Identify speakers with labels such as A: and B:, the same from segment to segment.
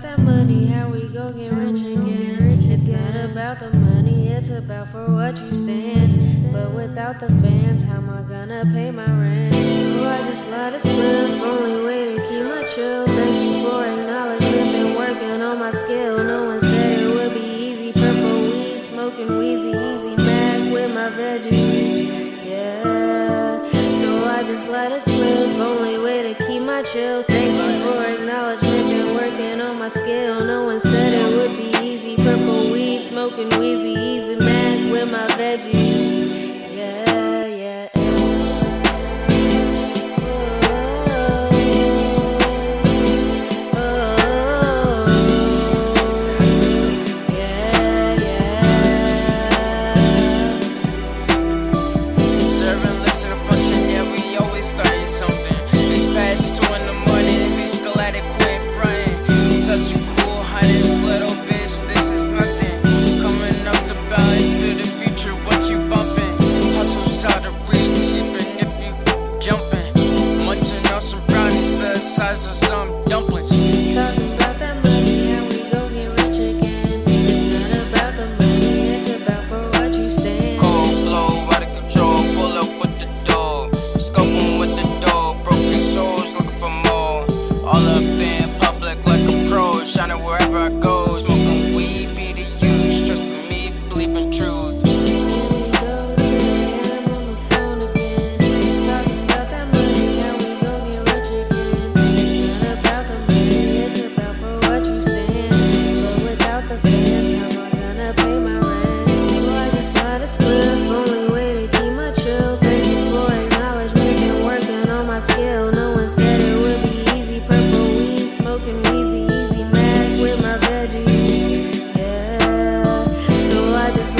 A: money, how we go get rich again. It's not about the money, it's about for what you stand. But without the fans, how am I gonna pay my rent? So I just let it spliff, only way to keep my chill. Thank you for acknowledgement, been working on my skill. No one said it would be easy. Purple weed, smoking wheezy, easy Mac with my veggies. Yeah, so I just let it spliff, only way to keep my chill. Thank you for acknowledgement, my skill. No one said it would be easy. Purple weed, smoking wheezy,
B: brownies,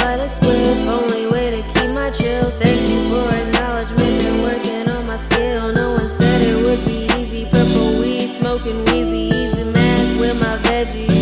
A: Just let spliff, only way to keep my chill. Thank you for acknowledgement, been working on my skill. No one said it would be easy. Purple weed, smoking wheezy, easy Mac with my veggies.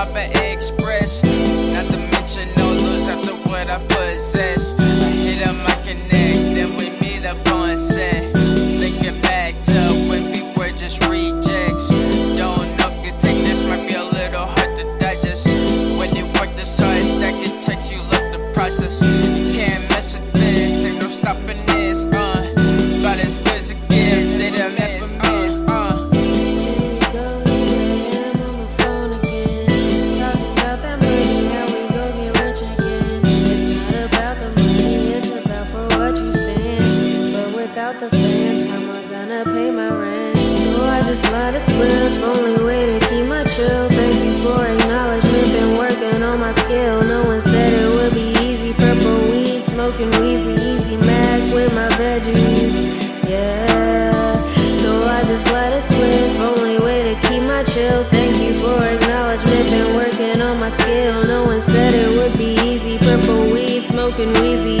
B: The vibe I express. Not to mention all those after what I possess. I hit up my connect, then we meet up on set. Thinking back to when we were just rejects. Don't know if you take this, might be a little hard to digest. When you work this hard, stacking checks, you love the process. You can't mess with this, ain't no stopping this, uh. About as good
A: the fans, how am I gonna pay my rent? So I just let it spliff, only way to keep my chill. Thank you for acknowledgement, been working on my skill. No one said it would be easy. Purple weed, smoking wheezy, easy Mac with my veggies. Yeah. So I just let it spliff, only way to keep my chill. Thank you for acknowledgement, been working on my skill. No one said it would be easy. Purple weed, smoking wheezy,